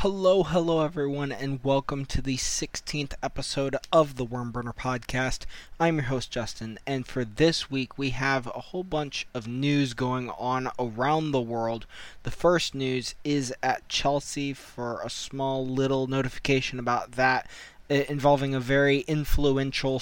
Hello, hello, everyone, and welcome to the 16th episode of the Wormburner Podcast. I'm your host, Justin, and for this week, we have a whole bunch of news going on around the world. The first news is at Chelsea for a small little notification about that involving a very influential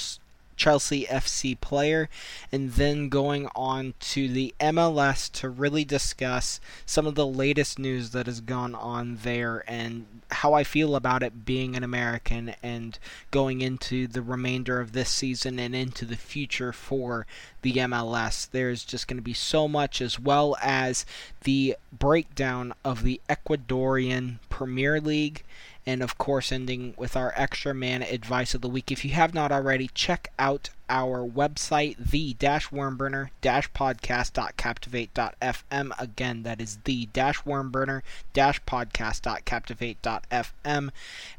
Chelsea FC player, and then going on to the MLS to really discuss some of the latest news that has gone on there and how I feel about it being an American and going into the remainder of this season and into the future for the MLS. There's just going to be so much, as well as the breakdown of the Ecuadorian Premier League and of course ending with our extra man advice of the week. If you have not already, check out our website, the-wormburner-podcast.captivate.fm. Again, that is the-wormburner-podcast.captivate.fm.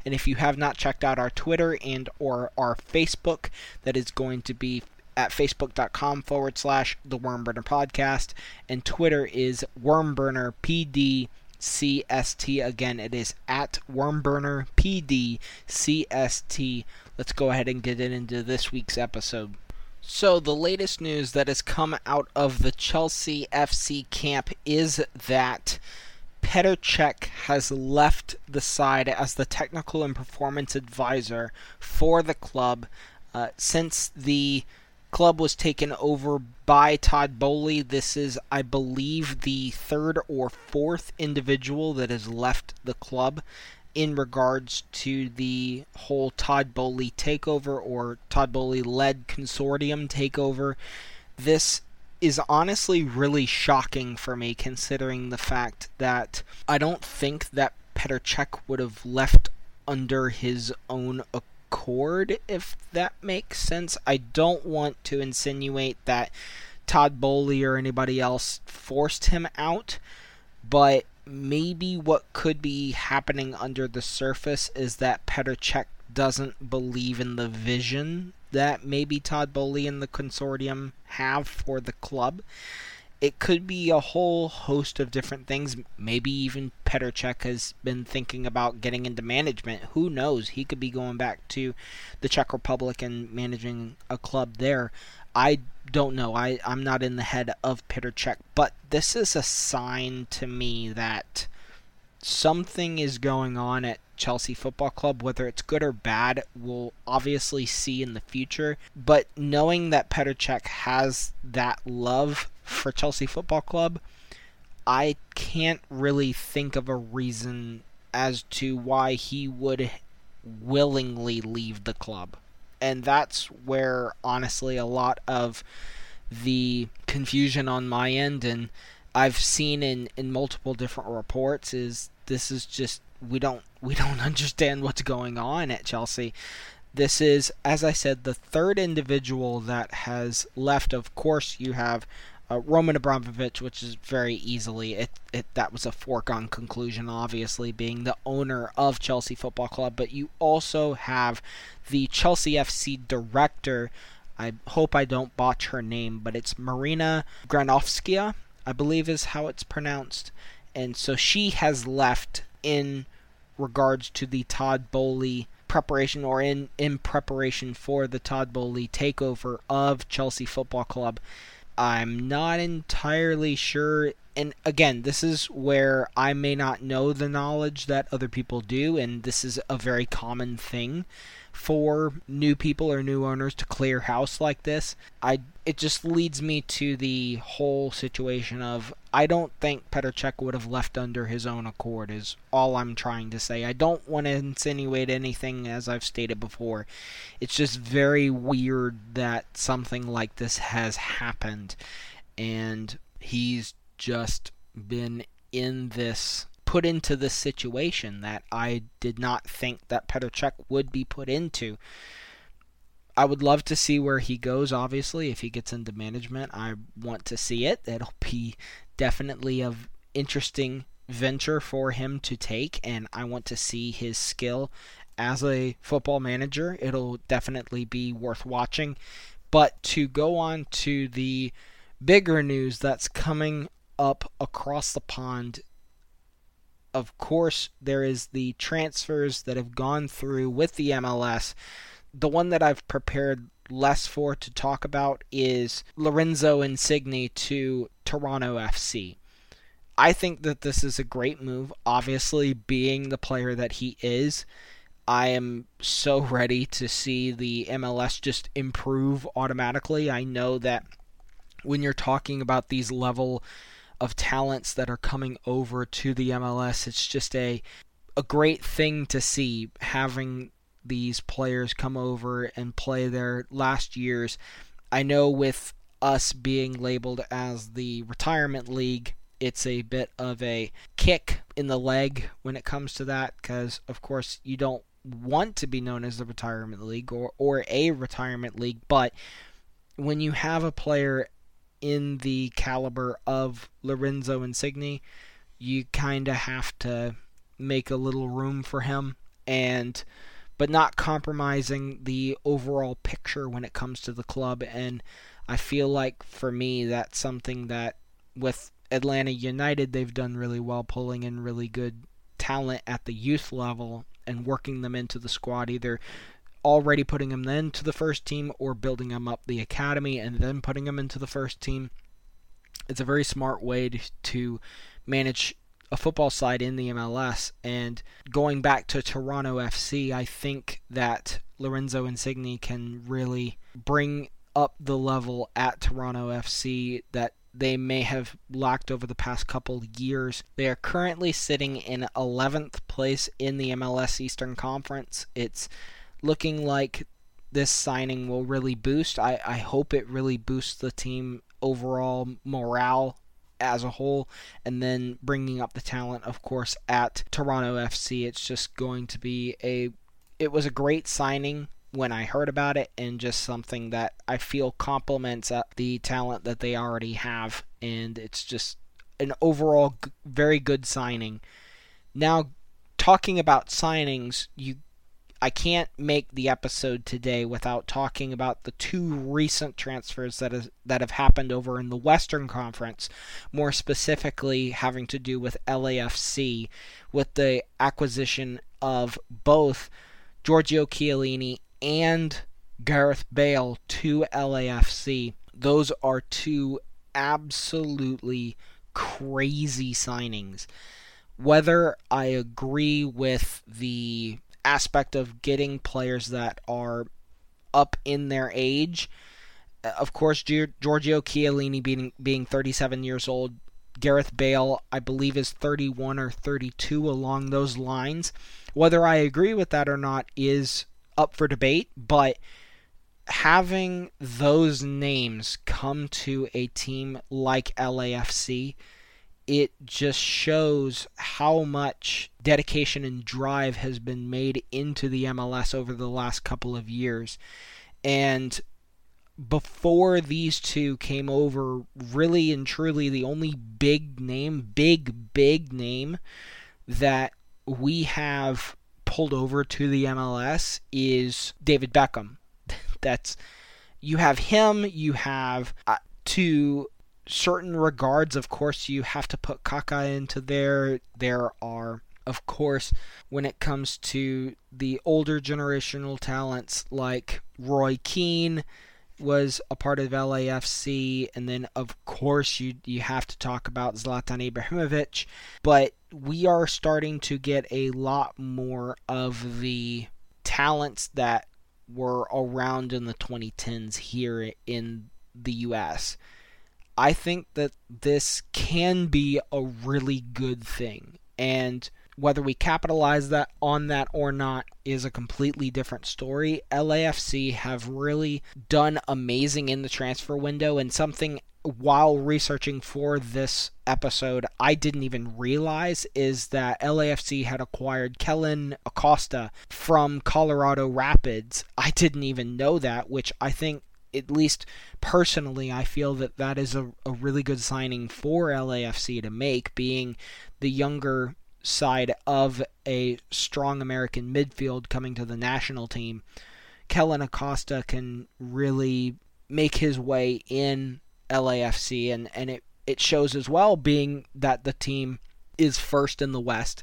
And if you have not checked out our Twitter and or our Facebook, that is going to be at facebook.com forward slash the Wormburner Podcast. And Twitter is WormburnerPD CST. Again, it is at Wormburner PD CST. Let's go ahead and get it into this week's episode. So, the latest news that has come out of the Chelsea FC camp is that Petr has left the side as the technical and performance advisor for the club uh, since the club was taken over by Todd Boehly. This is, I believe, the third or fourth individual that has left the club in regards to the whole Todd Boehly takeover or Todd Boehly led consortium takeover. This is honestly really shocking for me considering the fact that I don't think that Petr Cech would have left under his own accord accord, if that makes sense. I don't want to insinuate that Todd Boehly or anybody else forced him out, but maybe what could be happening under the surface is that Petr doesn't believe in the vision that maybe Todd Boehly and the consortium have for the club it could be a whole host of different things. Maybe even Petr Cech has been thinking about getting into management. Who knows? He could be going back to the Czech Republic and managing a club there. I don't know. I, I'm not in the head of Petr Cech, but this is a sign to me that something is going on at Chelsea Football Club. Whether it's good or bad, we'll obviously see in the future. But knowing that Petr Cech has that love for Chelsea Football Club, I can't really think of a reason as to why he would willingly leave the club. And that's where, honestly, a lot of the confusion on my end and I've seen in, in multiple different reports is this is just we don't we don't understand what's going on at Chelsea. This is, as I said, the third individual that has left. Of course, you have uh, Roman Abramovich, which is very easily it, it that was a foregone conclusion, obviously being the owner of Chelsea Football Club. But you also have the Chelsea FC director. I hope I don't botch her name, but it's Marina Granovskaia, I believe is how it's pronounced. And so she has left in regards to the Todd Boehly preparation or in, in preparation for the Todd Boehly takeover of Chelsea Football Club. I'm not entirely sure. And again, this is where I may not know the knowledge that other people do, and this is a very common thing for new people or new owners to clear house like this. I it just leads me to the whole situation of I don't think Petr would have left under his own accord is all I'm trying to say. I don't want to insinuate anything as I've stated before. It's just very weird that something like this has happened and he's just been in this put into this situation that I did not think that Petr would be put into. I would love to see where he goes, obviously, if he gets into management. I want to see it. It'll be definitely a interesting venture for him to take, and I want to see his skill as a football manager. It'll definitely be worth watching. But to go on to the bigger news that's coming up across the pond of course, there is the transfers that have gone through with the MLS. The one that I've prepared less for to talk about is Lorenzo Insigne to Toronto FC. I think that this is a great move. Obviously, being the player that he is, I am so ready to see the MLS just improve automatically. I know that when you're talking about these level of talents that are coming over to the MLS. It's just a a great thing to see having these players come over and play their last years. I know with us being labeled as the retirement league, it's a bit of a kick in the leg when it comes to that because of course you don't want to be known as the retirement league or, or a retirement league, but when you have a player in the caliber of Lorenzo Insigne, you kind of have to make a little room for him and but not compromising the overall picture when it comes to the club and I feel like for me that's something that with Atlanta United they've done really well pulling in really good talent at the youth level and working them into the squad either already putting them then to the first team or building them up the academy and then putting them into the first team. It's a very smart way to, to manage a football side in the MLS. And going back to Toronto FC, I think that Lorenzo Insigne can really bring up the level at Toronto FC that they may have lacked over the past couple years. They are currently sitting in 11th place in the MLS Eastern Conference. It's looking like this signing will really boost. I, I hope it really boosts the team overall morale as a whole, and then bringing up the talent, of course, at Toronto FC. It's just going to be a. It was a great signing when I heard about it, and just something that I feel complements the talent that they already have, and it's just an overall very good signing. Now, talking about signings, you I can't make the episode today without talking about the two recent transfers that is, that have happened over in the Western Conference, more specifically having to do with LAFC, with the acquisition of both Giorgio Chiellini and Gareth Bale to LAFC. Those are two absolutely crazy signings. Whether I agree with the aspect of getting players that are up in their age. Uh, of course, Giorgio Chiellini being being 37 years old, Gareth Bale, I believe, is 31 or 32 along those lines. Whether I agree with that or not is up for debate, but having those names come to a team like LAFC it just shows how much dedication and drive has been made into the MLS over the last couple of years. And before these two came over, really and truly, the only big name, big, big name that we have pulled over to the MLS is David Beckham. That's you have him, you have uh, to certain regards, of course, you have to put Kaka into there. There are, of course, when it comes to the older generational talents like Roy Keane was a part of LAFC, and then of course you you have to talk about Zlatan Ibrahimovic. But we are starting to get a lot more of the talents that were around in the 2010s here in the U.S. I think that this can be a really good thing. And whether we capitalize that on that or not is a completely different story. LAFC have really done amazing in the transfer window and something while researching for this episode I didn't even realize is that LAFC had acquired Kellyn Acosta from Colorado Rapids. I didn't even know that, which I think at least personally, I feel that that is a, a really good signing for LAFC to make, being the younger side of a strong American midfield coming to the national team. Kellyn Acosta can really make his way in LAFC, and, and it, it shows as well, being that the team is first in the West,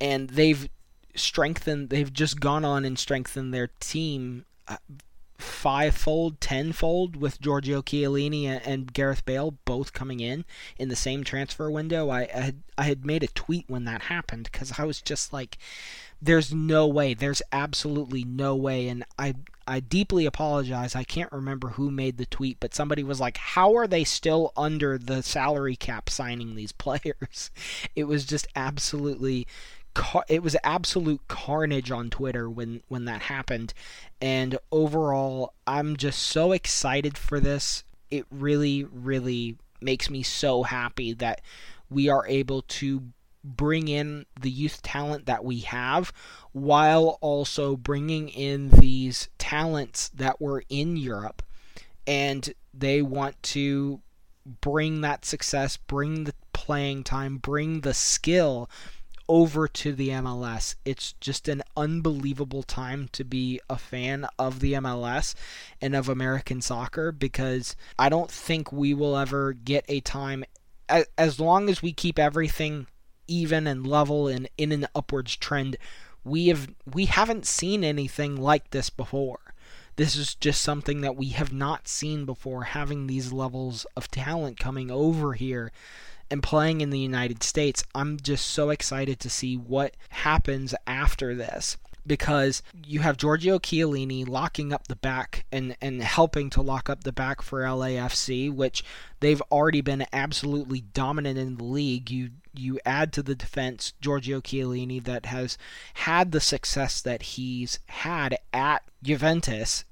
and they've strengthened. They've just gone on and strengthened their team uh, fivefold, tenfold with Giorgio Chiellini and Gareth Bale both coming in in the same transfer window. I, I had I had made a tweet when that happened because I was just like, "There's no way. There's absolutely no way." And I I deeply apologize. I can't remember who made the tweet, but somebody was like, "How are they still under the salary cap signing these players?" It was just absolutely it was absolute carnage on Twitter when when that happened. And overall, I'm just so excited for this. It really really makes me so happy that we are able to bring in the youth talent that we have while also bringing in these talents that were in Europe and they want to bring that success, bring the playing time, bring the skill over to the MLS. It's just an unbelievable time to be a fan of the MLS and of American soccer because I don't think we will ever get a time as long as we keep everything even and level and in an upwards trend we have we haven't seen anything like this before this is just something that we have not seen before having these levels of talent coming over here and playing in the United States, I'm just so excited to see what happens after this because you have Giorgio Chiellini locking up the back and, and helping to lock up the back for LAFC, which they've already been absolutely dominant in the league. You you add to the defense Giorgio Chiellini that has had the success that he's had at Juventus.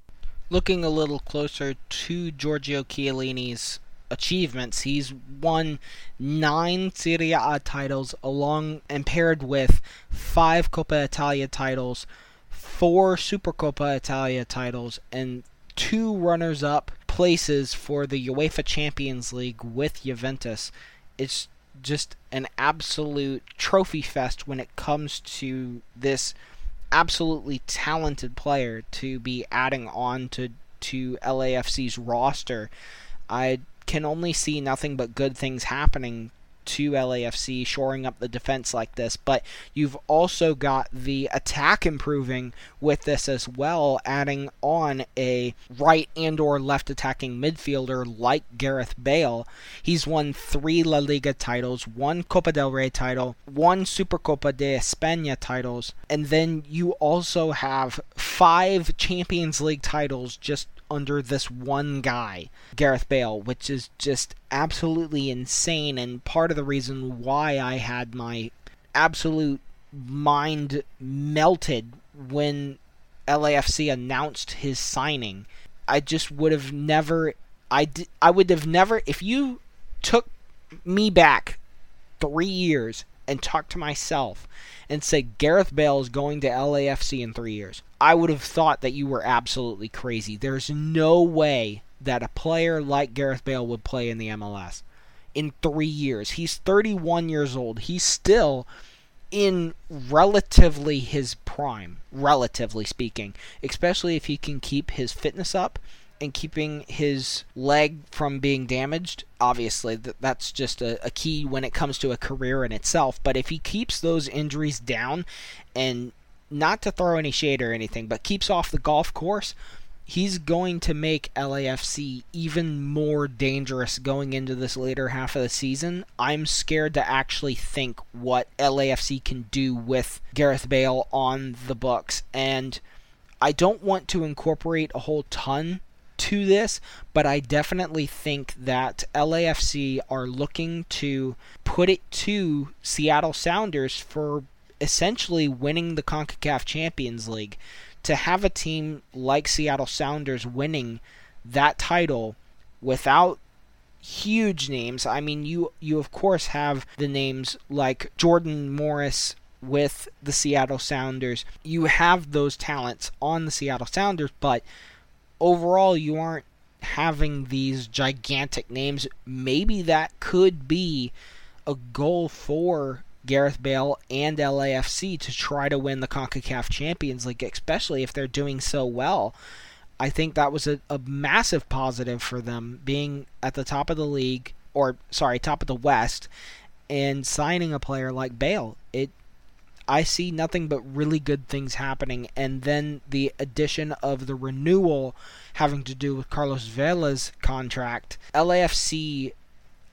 Looking a little closer to Giorgio Chiellini's achievements. He's won nine Serie A titles, along and paired with five Coppa Italia titles, four Supercoppa Italia titles, and two runners-up places for the UEFA Champions League with Juventus. It's just an absolute trophy fest when it comes to this absolutely talented player to be adding on to to LAFC's roster. I can only see nothing but good things happening to LAFC shoring up the defense like this, but you've also got the attack improving with this as well, adding on a right and or left attacking midfielder like Gareth Bale. He's won 3 La Liga titles, one Copa del Rey title, one Supercopa de España titles, and then you also have 5 Champions League titles just under this one guy, Gareth Bale, which is just absolutely insane and part of the reason why I had my absolute mind melted when LAFC announced his signing. I just would have never I, d- I would have never if you took me back 3 years and talk to myself and say Gareth Bale is going to LAFC in 3 years. I would have thought that you were absolutely crazy. There's no way that a player like Gareth Bale would play in the MLS in three years. He's 31 years old. He's still in relatively his prime, relatively speaking, especially if he can keep his fitness up and keeping his leg from being damaged. Obviously, that's just a, a key when it comes to a career in itself. But if he keeps those injuries down and not to throw any shade or anything, but keeps off the golf course, he's going to make LAFC even more dangerous going into this later half of the season. I'm scared to actually think what LAFC can do with Gareth Bale on the books. And I don't want to incorporate a whole ton to this, but I definitely think that LAFC are looking to put it to Seattle Sounders for essentially winning the CONCACAF Champions League. To have a team like Seattle Sounders winning that title without huge names. I mean, you you of course have the names like Jordan Morris with the Seattle Sounders. You have those talents on the Seattle Sounders, but overall you aren't having these gigantic names. Maybe that could be a goal for Gareth Bale and LAFC to try to win the CONCACAF Champions League, especially if they're doing so well. I think that was a, a massive positive for them being at the top of the league, or sorry, top of the West, and signing a player like Bale. It I see nothing but really good things happening and then the addition of the renewal having to do with Carlos Vela's contract. LAFC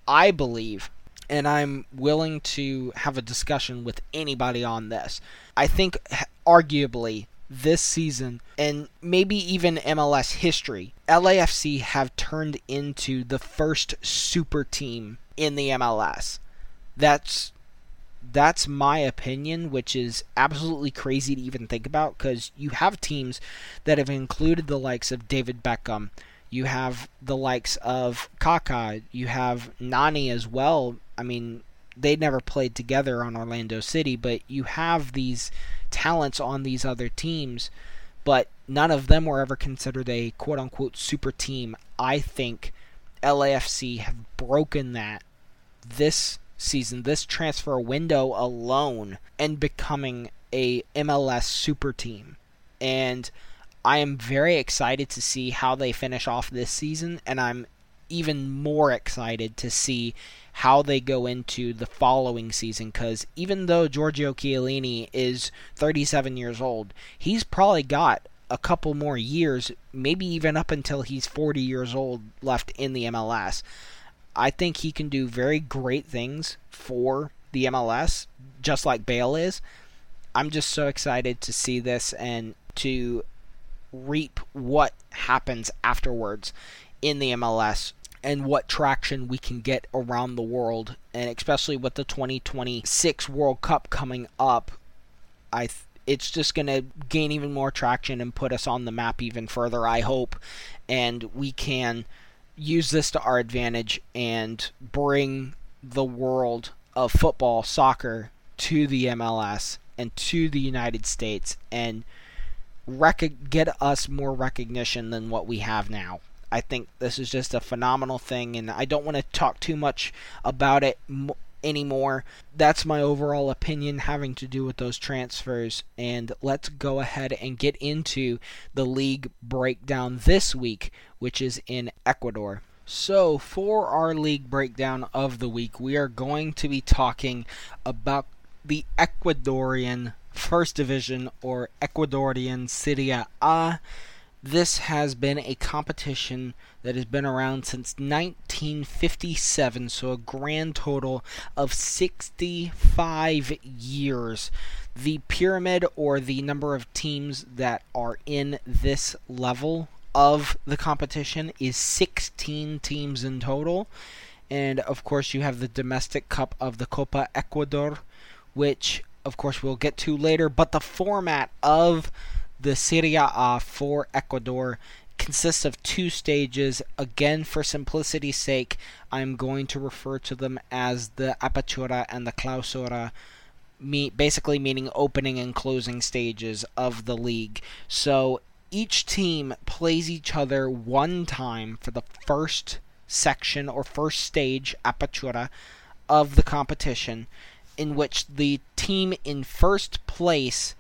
I believe and I'm willing to have a discussion with anybody on this. I think arguably this season and maybe even MLS history, LAFC have turned into the first super team in the MLS. That's that's my opinion, which is absolutely crazy to even think about because you have teams that have included the likes of David Beckham, you have the likes of Kaká, you have Nani as well. I mean, they never played together on Orlando City, but you have these talents on these other teams, but none of them were ever considered a quote unquote super team. I think LAFC have broken that this season, this transfer window alone, and becoming a MLS super team. And I am very excited to see how they finish off this season, and I'm even more excited to see how they go into the following season because even though Giorgio Chiellini is 37 years old, he's probably got a couple more years, maybe even up until he's 40 years old left in the MLS. I think he can do very great things for the MLS, just like Bale is. I'm just so excited to see this and to reap what happens afterwards in the MLS and what traction we can get around the world, and especially with the 2026 World Cup coming up, I it's just going to gain even more traction and put us on the map even further. I hope, and we can use this to our advantage and bring the world of football, soccer to the MLS and to the United States and rec- get us more recognition than what we have now. I think this is just a phenomenal thing, and I don't want to talk too much about it anymore. That's my overall opinion having to do with those transfers. And let's go ahead and get into the league breakdown this week, which is in Ecuador. So, for our league breakdown of the week, we are going to be talking about the Ecuadorian First Division or Ecuadorian Serie A this has been a competition that has been around since 1957, so a grand total of 65 years. The pyramid, or the number of teams that are in this level of the competition, is 16 teams in total. And of course, you have the domestic cup of the Copa Ecuador, which, of course, we'll get to later. But the format of the Serie A for Ecuador consists of two stages. Again, for simplicity's sake, I'm going to refer to them as the Apertura and the Clausura, me- basically meaning opening and closing stages of the league. So each team plays each other one time for the first section or first stage, Apertura, of the competition, in which the team in first place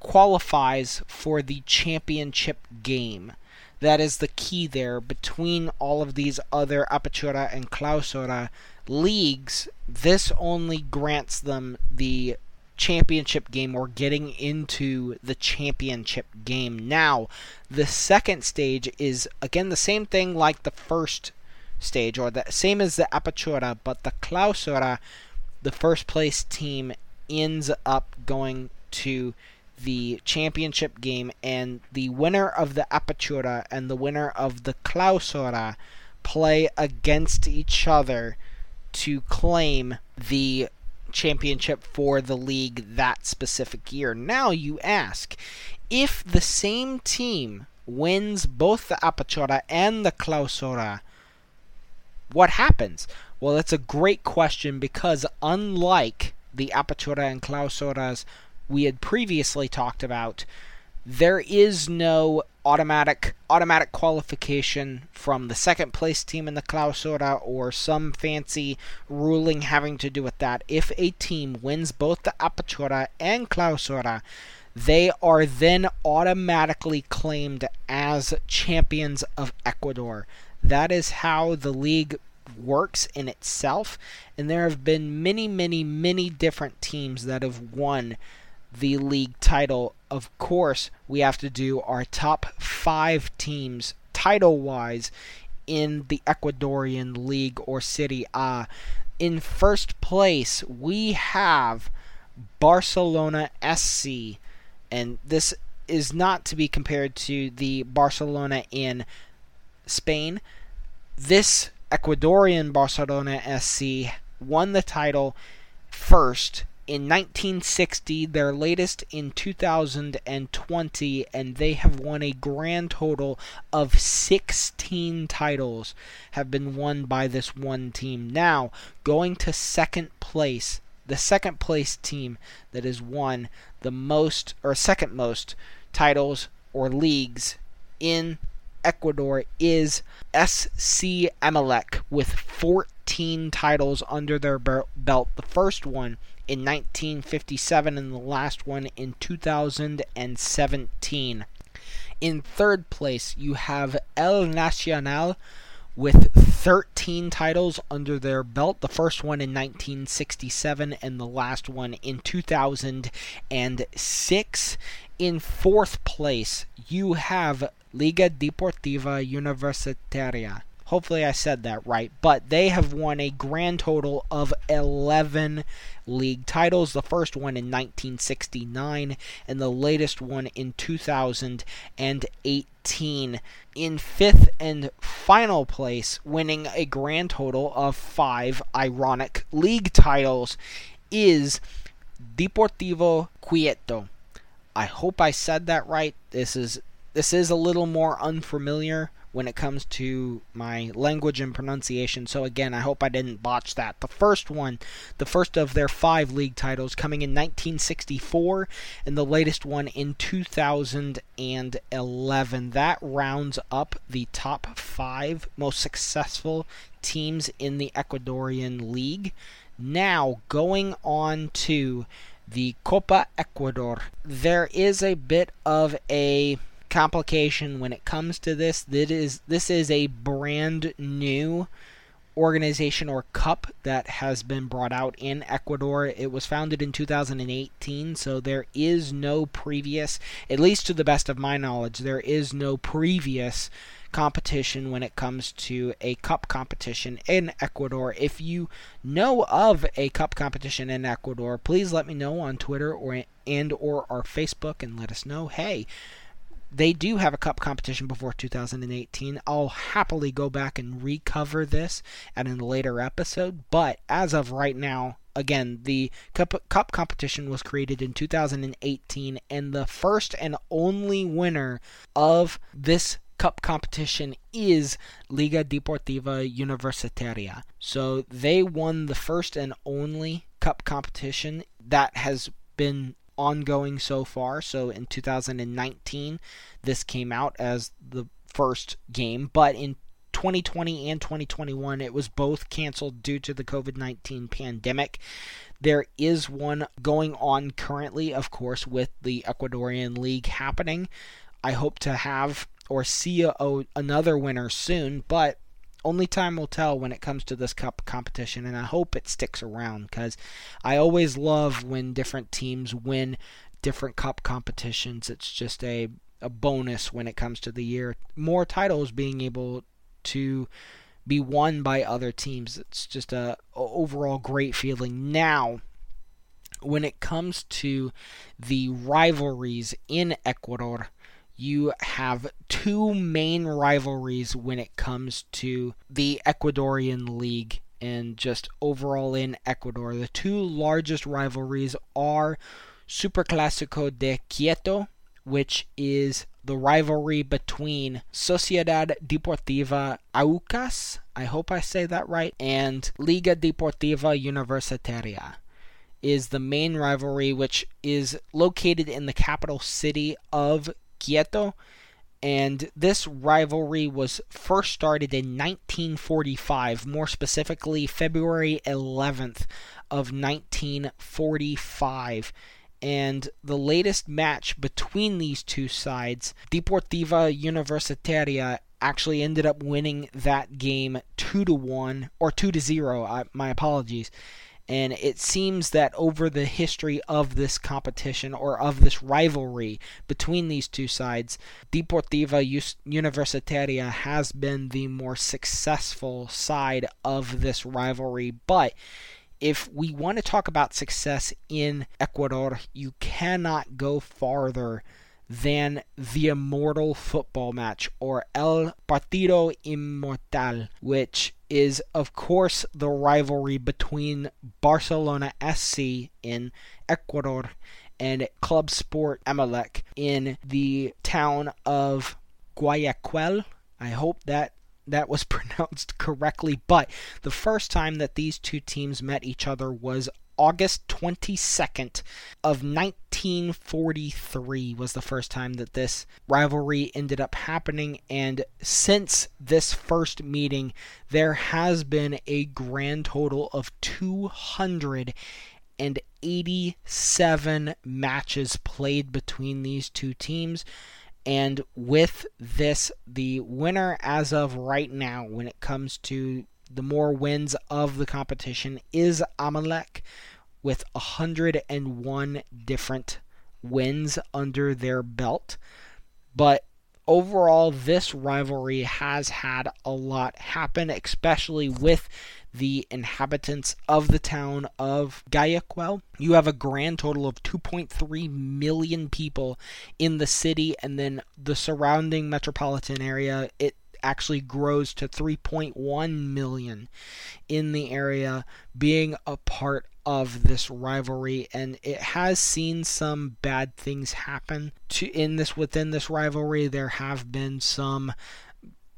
qualifies for the championship game. That is the key there between all of these other Apertura and Clausura leagues. This only grants them the championship game or getting into the championship game. Now, the second stage is again the same thing like the first stage or the same as the Apertura, but the Clausura, the first place team ends up going to the championship game, and the winner of the Apertura and the winner of the Clausura play against each other to claim the championship for the league that specific year. Now you ask, if the same team wins both the Apertura and the Clausura, what happens? Well, that's a great question because unlike the Apertura and Clausuras we had previously talked about, there is no automatic automatic qualification from the second place team in the Clausura or some fancy ruling having to do with that. If a team wins both the Apertura and Clausura, they are then automatically claimed as champions of Ecuador. That is how the league works in itself, and there have been many, many, many different teams that have won the league title. Of course, we have to do our top five teams title wise in the Ecuadorian league or Serie A. In first place, we have Barcelona SC, and this is not to be compared to the Barcelona in Spain. This Ecuadorian Barcelona SC won the title first in 1960, their latest in 2020, and they have won a grand total of 16 titles have been won by this one team. Now, going to second place, the second place team that has won the most or second most titles or leagues in Ecuador is SC Emelec with 14 titles under their belt. The first one in 1957 and the last one in 2017. In third place, you have El Nacional with 13 titles under their belt. The first one in 1967 and the last one in 2006. In fourth place, you have Liga Deportiva Universitaria Hopefully, I said that right. But they have won a grand total of 11 league titles. The first one in 1969, and the latest one in 2018. In fifth and final place, winning a grand total of five ironic league titles, is Deportivo Quito. I hope I said that right. This is this is a little more unfamiliar when it comes to my language and pronunciation. So again, I hope I didn't botch that. The first one, the first of their five league titles, coming in 1964, and the latest one in 2011. That rounds up the top five most successful teams in the Ecuadorian league. Now, going on to the Copa Ecuador, there is a bit of a complication when it comes to this. That is this is a brand new organization or cup that has been brought out in Ecuador. It was founded in 2018, so there is no previous, at least to the best of my knowledge, there is no previous competition when it comes to a cup competition in Ecuador. If you know of a cup competition in Ecuador, please let me know on Twitter or and or our Facebook and let us know, hey, they do have a cup competition before 2018. I'll happily go back and recover this at a later episode, but as of right now, again, the cup, cup competition was created in 2018, and the first and only winner of this cup competition is Liga Deportiva Universitaria. So they won the first and only cup competition that has been ongoing so far. So in 2019, this came out as the first game, but in 2020 and 2021, it was both canceled due to the COVID 19 pandemic. There is one going on currently, of course, with the Ecuadorian League happening. I hope to have or see a, another winner soon, but only time will tell when it comes to this cup competition, and I hope it sticks around because I always love when different teams win different cup competitions. It's just a a bonus when it comes to the year. More titles being able to be won by other teams. It's just a, a overall great feeling. Now, when it comes to the rivalries in Ecuador, you have two main rivalries when it comes to the Ecuadorian League and just overall in Ecuador. The two largest rivalries are Superclásico de Quito, which is the rivalry between Sociedad Deportiva Aucas, I hope I say that right, and Liga Deportiva Universitaria is the main rivalry which is located in the capital city of Quito. And this rivalry was first started in 1945, more specifically February 11th of 1945. And the latest match between these two sides, Deportiva Universitaria actually ended up winning that game 2 to 1 or 2 to 0. I, my apologies. And it seems that over the history of this competition or of this rivalry between these two sides, Deportiva Universitaria has been the more successful side of this rivalry. But if we want to talk about success in Ecuador, you cannot go farther than the immortal football match or El Partido Inmortal, which is, of course, the rivalry between Barcelona SC in Ecuador and Club Sport Emelec in the town of Guayaquil. I hope that that was pronounced correctly, but the first time that these two teams met each other was August 22nd of 1943 was the first time that this rivalry ended up happening. And since this first meeting there has been a grand total of 287 matches played between these two teams. And with this the winner as of right now when it comes to the more wins of the competition is Emelec with 101 different wins under their belt. But overall, this rivalry has had a lot happen, especially with the inhabitants of the town of Guayaquil. You have a grand total of 2.3 million people in the city, and then the surrounding metropolitan area. It actually grows to 3.1 million in the area being a part of this rivalry. And it has seen some bad things happen to in this within this rivalry. There have been some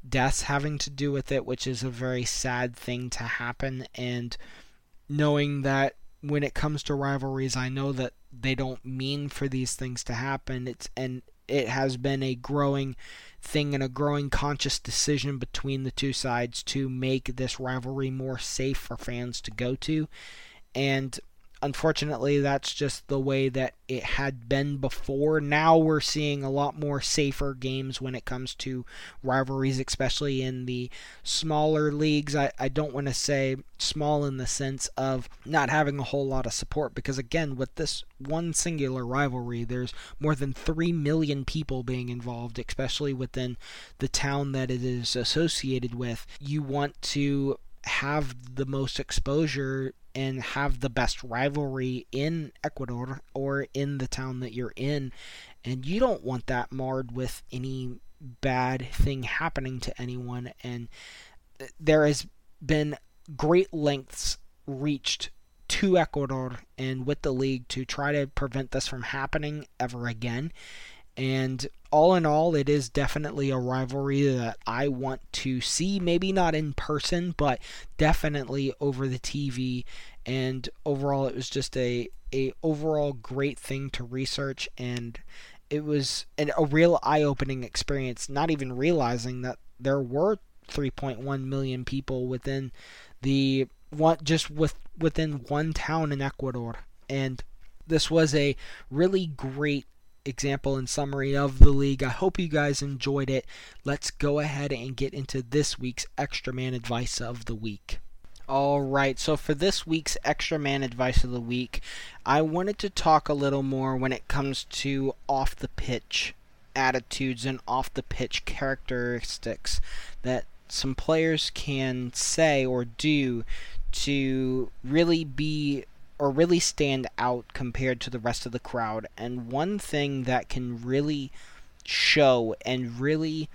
deaths having to do with it which is a very sad thing to happen. And knowing that when it comes to rivalries I know that they don't mean for these things to happen. It's and it has been a growing thing and a growing conscious decision between the two sides to make this rivalry more safe for fans to go to. And unfortunately that's just the way that it had been before. Now we're seeing a lot more safer games when it comes to rivalries especially in the smaller leagues. I, I don't want to say small in the sense of not having a whole lot of support because again with this one singular rivalry there's more than 3 million people being involved especially within the town that it is associated with. You want to have the most exposure and have the best rivalry in Ecuador or in the town that you're in. And you don't want that marred with any bad thing happening to anyone. And there has been great lengths reached to Ecuador and with the league to try to prevent this from happening ever again. And all in all, it is definitely a rivalry that I want to see. Maybe not in person, but definitely over the TV. And overall, it was just a a overall great thing to research, and it was an, a real eye-opening experience. Not even realizing that there were 3.1 million people within the one just with within one town in Ecuador, and this was a really great example and summary of the league. I hope you guys enjoyed it. Let's go ahead and get into this week's Extra Man Advice of the Week. Alright, so for this week's Extra Man Advice of the Week, I wanted to talk a little more when it comes to off the pitch attitudes and off the pitch characteristics that some players can say or do to really be or really stand out compared to the rest of the crowd. And one thing that can really show and really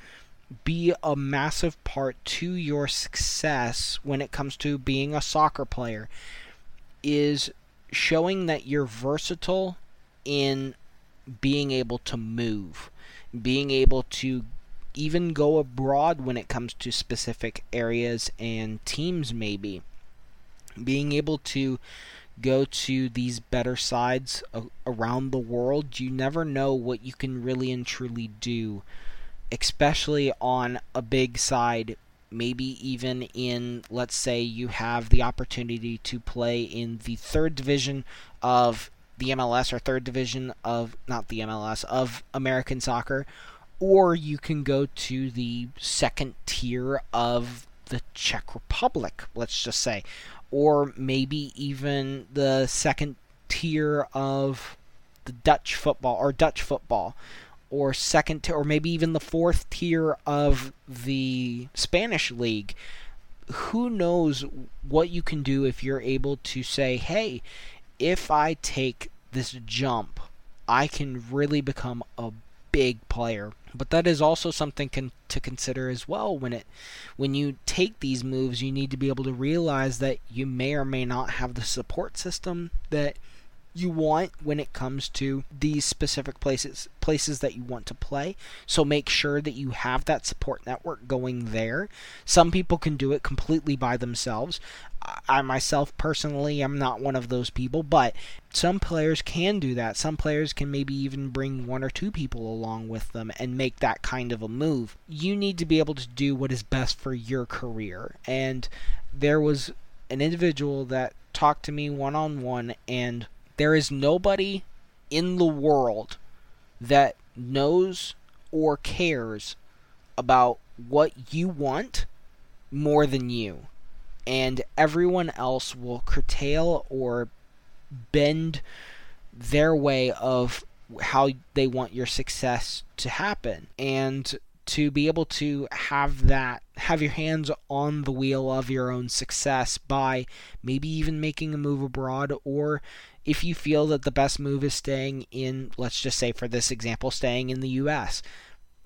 be a massive part to your success when it comes to being a soccer player is showing that you're versatile in being able to move, being able to even go abroad when it comes to specific areas and teams, maybe. Being able to go to these better sides around the world, you never know what you can really and truly do, especially on a big side. Maybe even in, let's say, you have the opportunity to play in the third division of the MLS or third division of, not the MLS, of American soccer, or you can go to the second tier of the Czech Republic, let's just say, or maybe even the second tier of the Dutch football or Dutch football or second tier or maybe even the fourth tier of the Spanish league. Who knows what you can do if you're able to say hey if I take this jump I can really become a big player but that is also something con- to consider as well when it when you take these moves you need to be able to realize that you may or may not have the support system that you want when it comes to these specific places places that you want to play. So make sure that you have that support network going there. Some people can do it completely by themselves. I myself personally am not one of those people, but some players can do that. Some players can maybe even bring one or two people along with them and make that kind of a move. You need to be able to do what is best for your career. And there was an individual that talked to me one on one and there is nobody in the world that knows or cares about what you want more than you. And everyone else will curtail or bend their way of how they want your success to happen. And to be able to have that have your hands on the wheel of your own success by maybe even making a move abroad or if you feel that the best move is staying in let's just say for this example staying in the US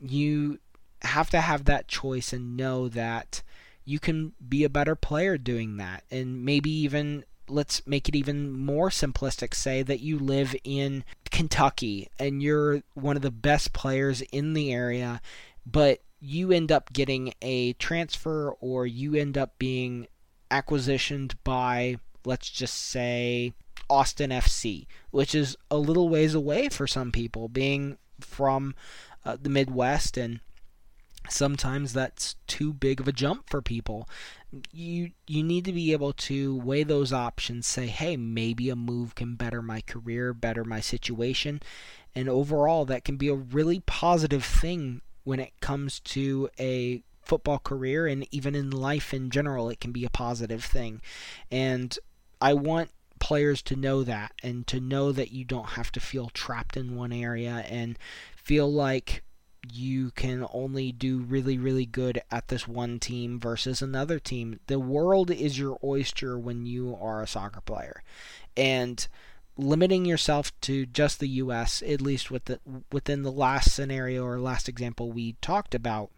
you have to have that choice and know that you can be a better player doing that. And maybe even let's make it even more simplistic. Say that you live in Kentucky and you're one of the best players in the area but you end up getting a transfer or you end up being acquisitioned by, let's just say, Austin FC, which is a little ways away for some people, being from uh, the Midwest, and sometimes that's too big of a jump for people. You you need to be able to weigh those options, say, hey, maybe a move can better my career, better my situation, and overall that can be a really positive thing when it comes to a football career and even in life in general it can be a positive thing and i want players to know that and to know that you don't have to feel trapped in one area and feel like you can only do really really good at this one team versus another team. The world is your oyster when you are a soccer player. And limiting yourself to just the US, at least with the, within the last scenario or last example we talked about,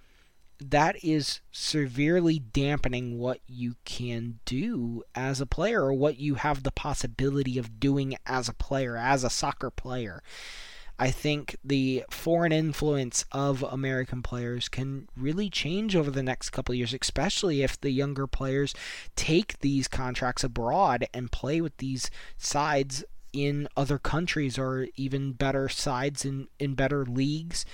that is severely dampening what you can do as a player or what you have the possibility of doing as a player, as a soccer player. I think the foreign influence of American players can really change over the next couple years, especially if the younger players take these contracts abroad and play with these sides in other countries or even better sides in, in better leagues.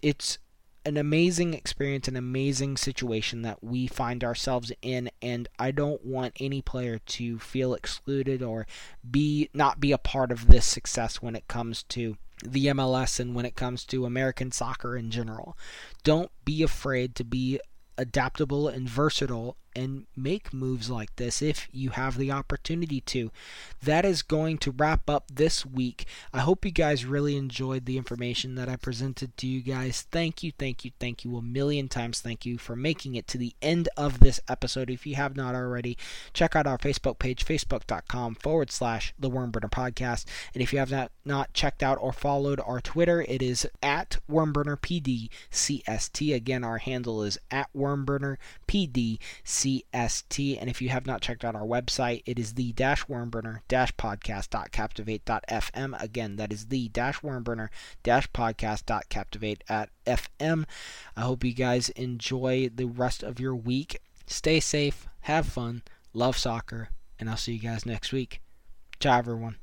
It's an amazing experience, an amazing situation that we find ourselves in, and I don't want any player to feel excluded or be not be a part of this success when it comes to the MLS and when it comes to American soccer in general. Don't be afraid to be adaptable and versatile and make moves like this if you have the opportunity to. That is going to wrap up this week. I hope you guys really enjoyed the information that I presented to you guys. Thank you, thank you, thank you a million times. Thank you for making it to the end of this episode. If you have not already, check out our Facebook page, facebook.com forward slash the Wormburner Podcast. And if you have not, not checked out or followed our Twitter, it is at WormburnerPDCST. Again, our handle is at WormburnerPDCST. CST. And if you have not checked out our website, it is the dash wormburner dash podcast.captivate.fm. Again, that is the dash wormburner dash podcast.captivate at FM. I hope you guys enjoy the rest of your week. Stay safe, have fun, love soccer, and I'll see you guys next week. Ciao, everyone.